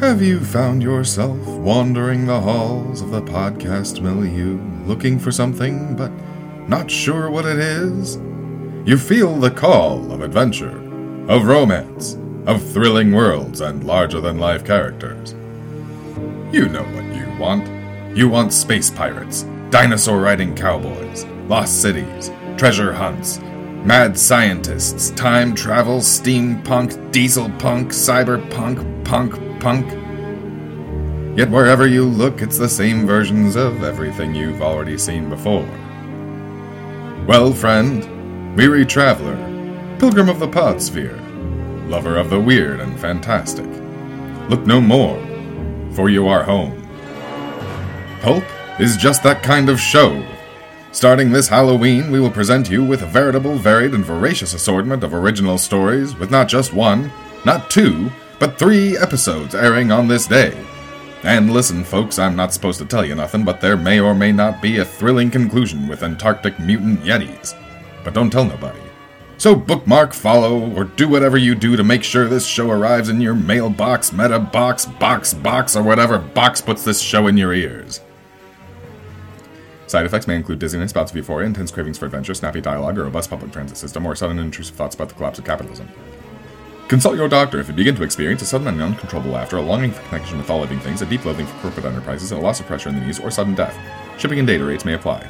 Have you found yourself wandering the halls of the podcast milieu looking for something but not sure what it is? You feel the call of adventure, of romance, of thrilling worlds and larger than life characters. You know what you want. You want space pirates, dinosaur riding cowboys, lost cities, treasure hunts, mad scientists, time travel, steampunk, diesel punk, cyberpunk, punk, punk. Yet wherever you look, it's the same versions of everything you've already seen before. Well, friend, weary traveler, pilgrim of the pod sphere, lover of the weird and fantastic, look no more, for you are home. Pulp is just that kind of show. Starting this Halloween, we will present you with a veritable, varied, and voracious assortment of original stories, with not just one, not two, but three episodes airing on this day. And listen, folks, I'm not supposed to tell you nothing, but there may or may not be a thrilling conclusion with Antarctic mutant yetis. But don't tell nobody. So bookmark, follow, or do whatever you do to make sure this show arrives in your mailbox, meta box, box, box, or whatever box puts this show in your ears. Side effects may include dizziness, bouts of euphoria, intense cravings for adventure, snappy dialogue, a robust public transit system, or sudden intrusive thoughts about the collapse of capitalism. Consult your doctor if you begin to experience a sudden and uncontrollable laughter, a longing for connection with all living things, a deep loathing for corporate enterprises, a loss of pressure in the knees, or sudden death. Shipping and data rates may apply.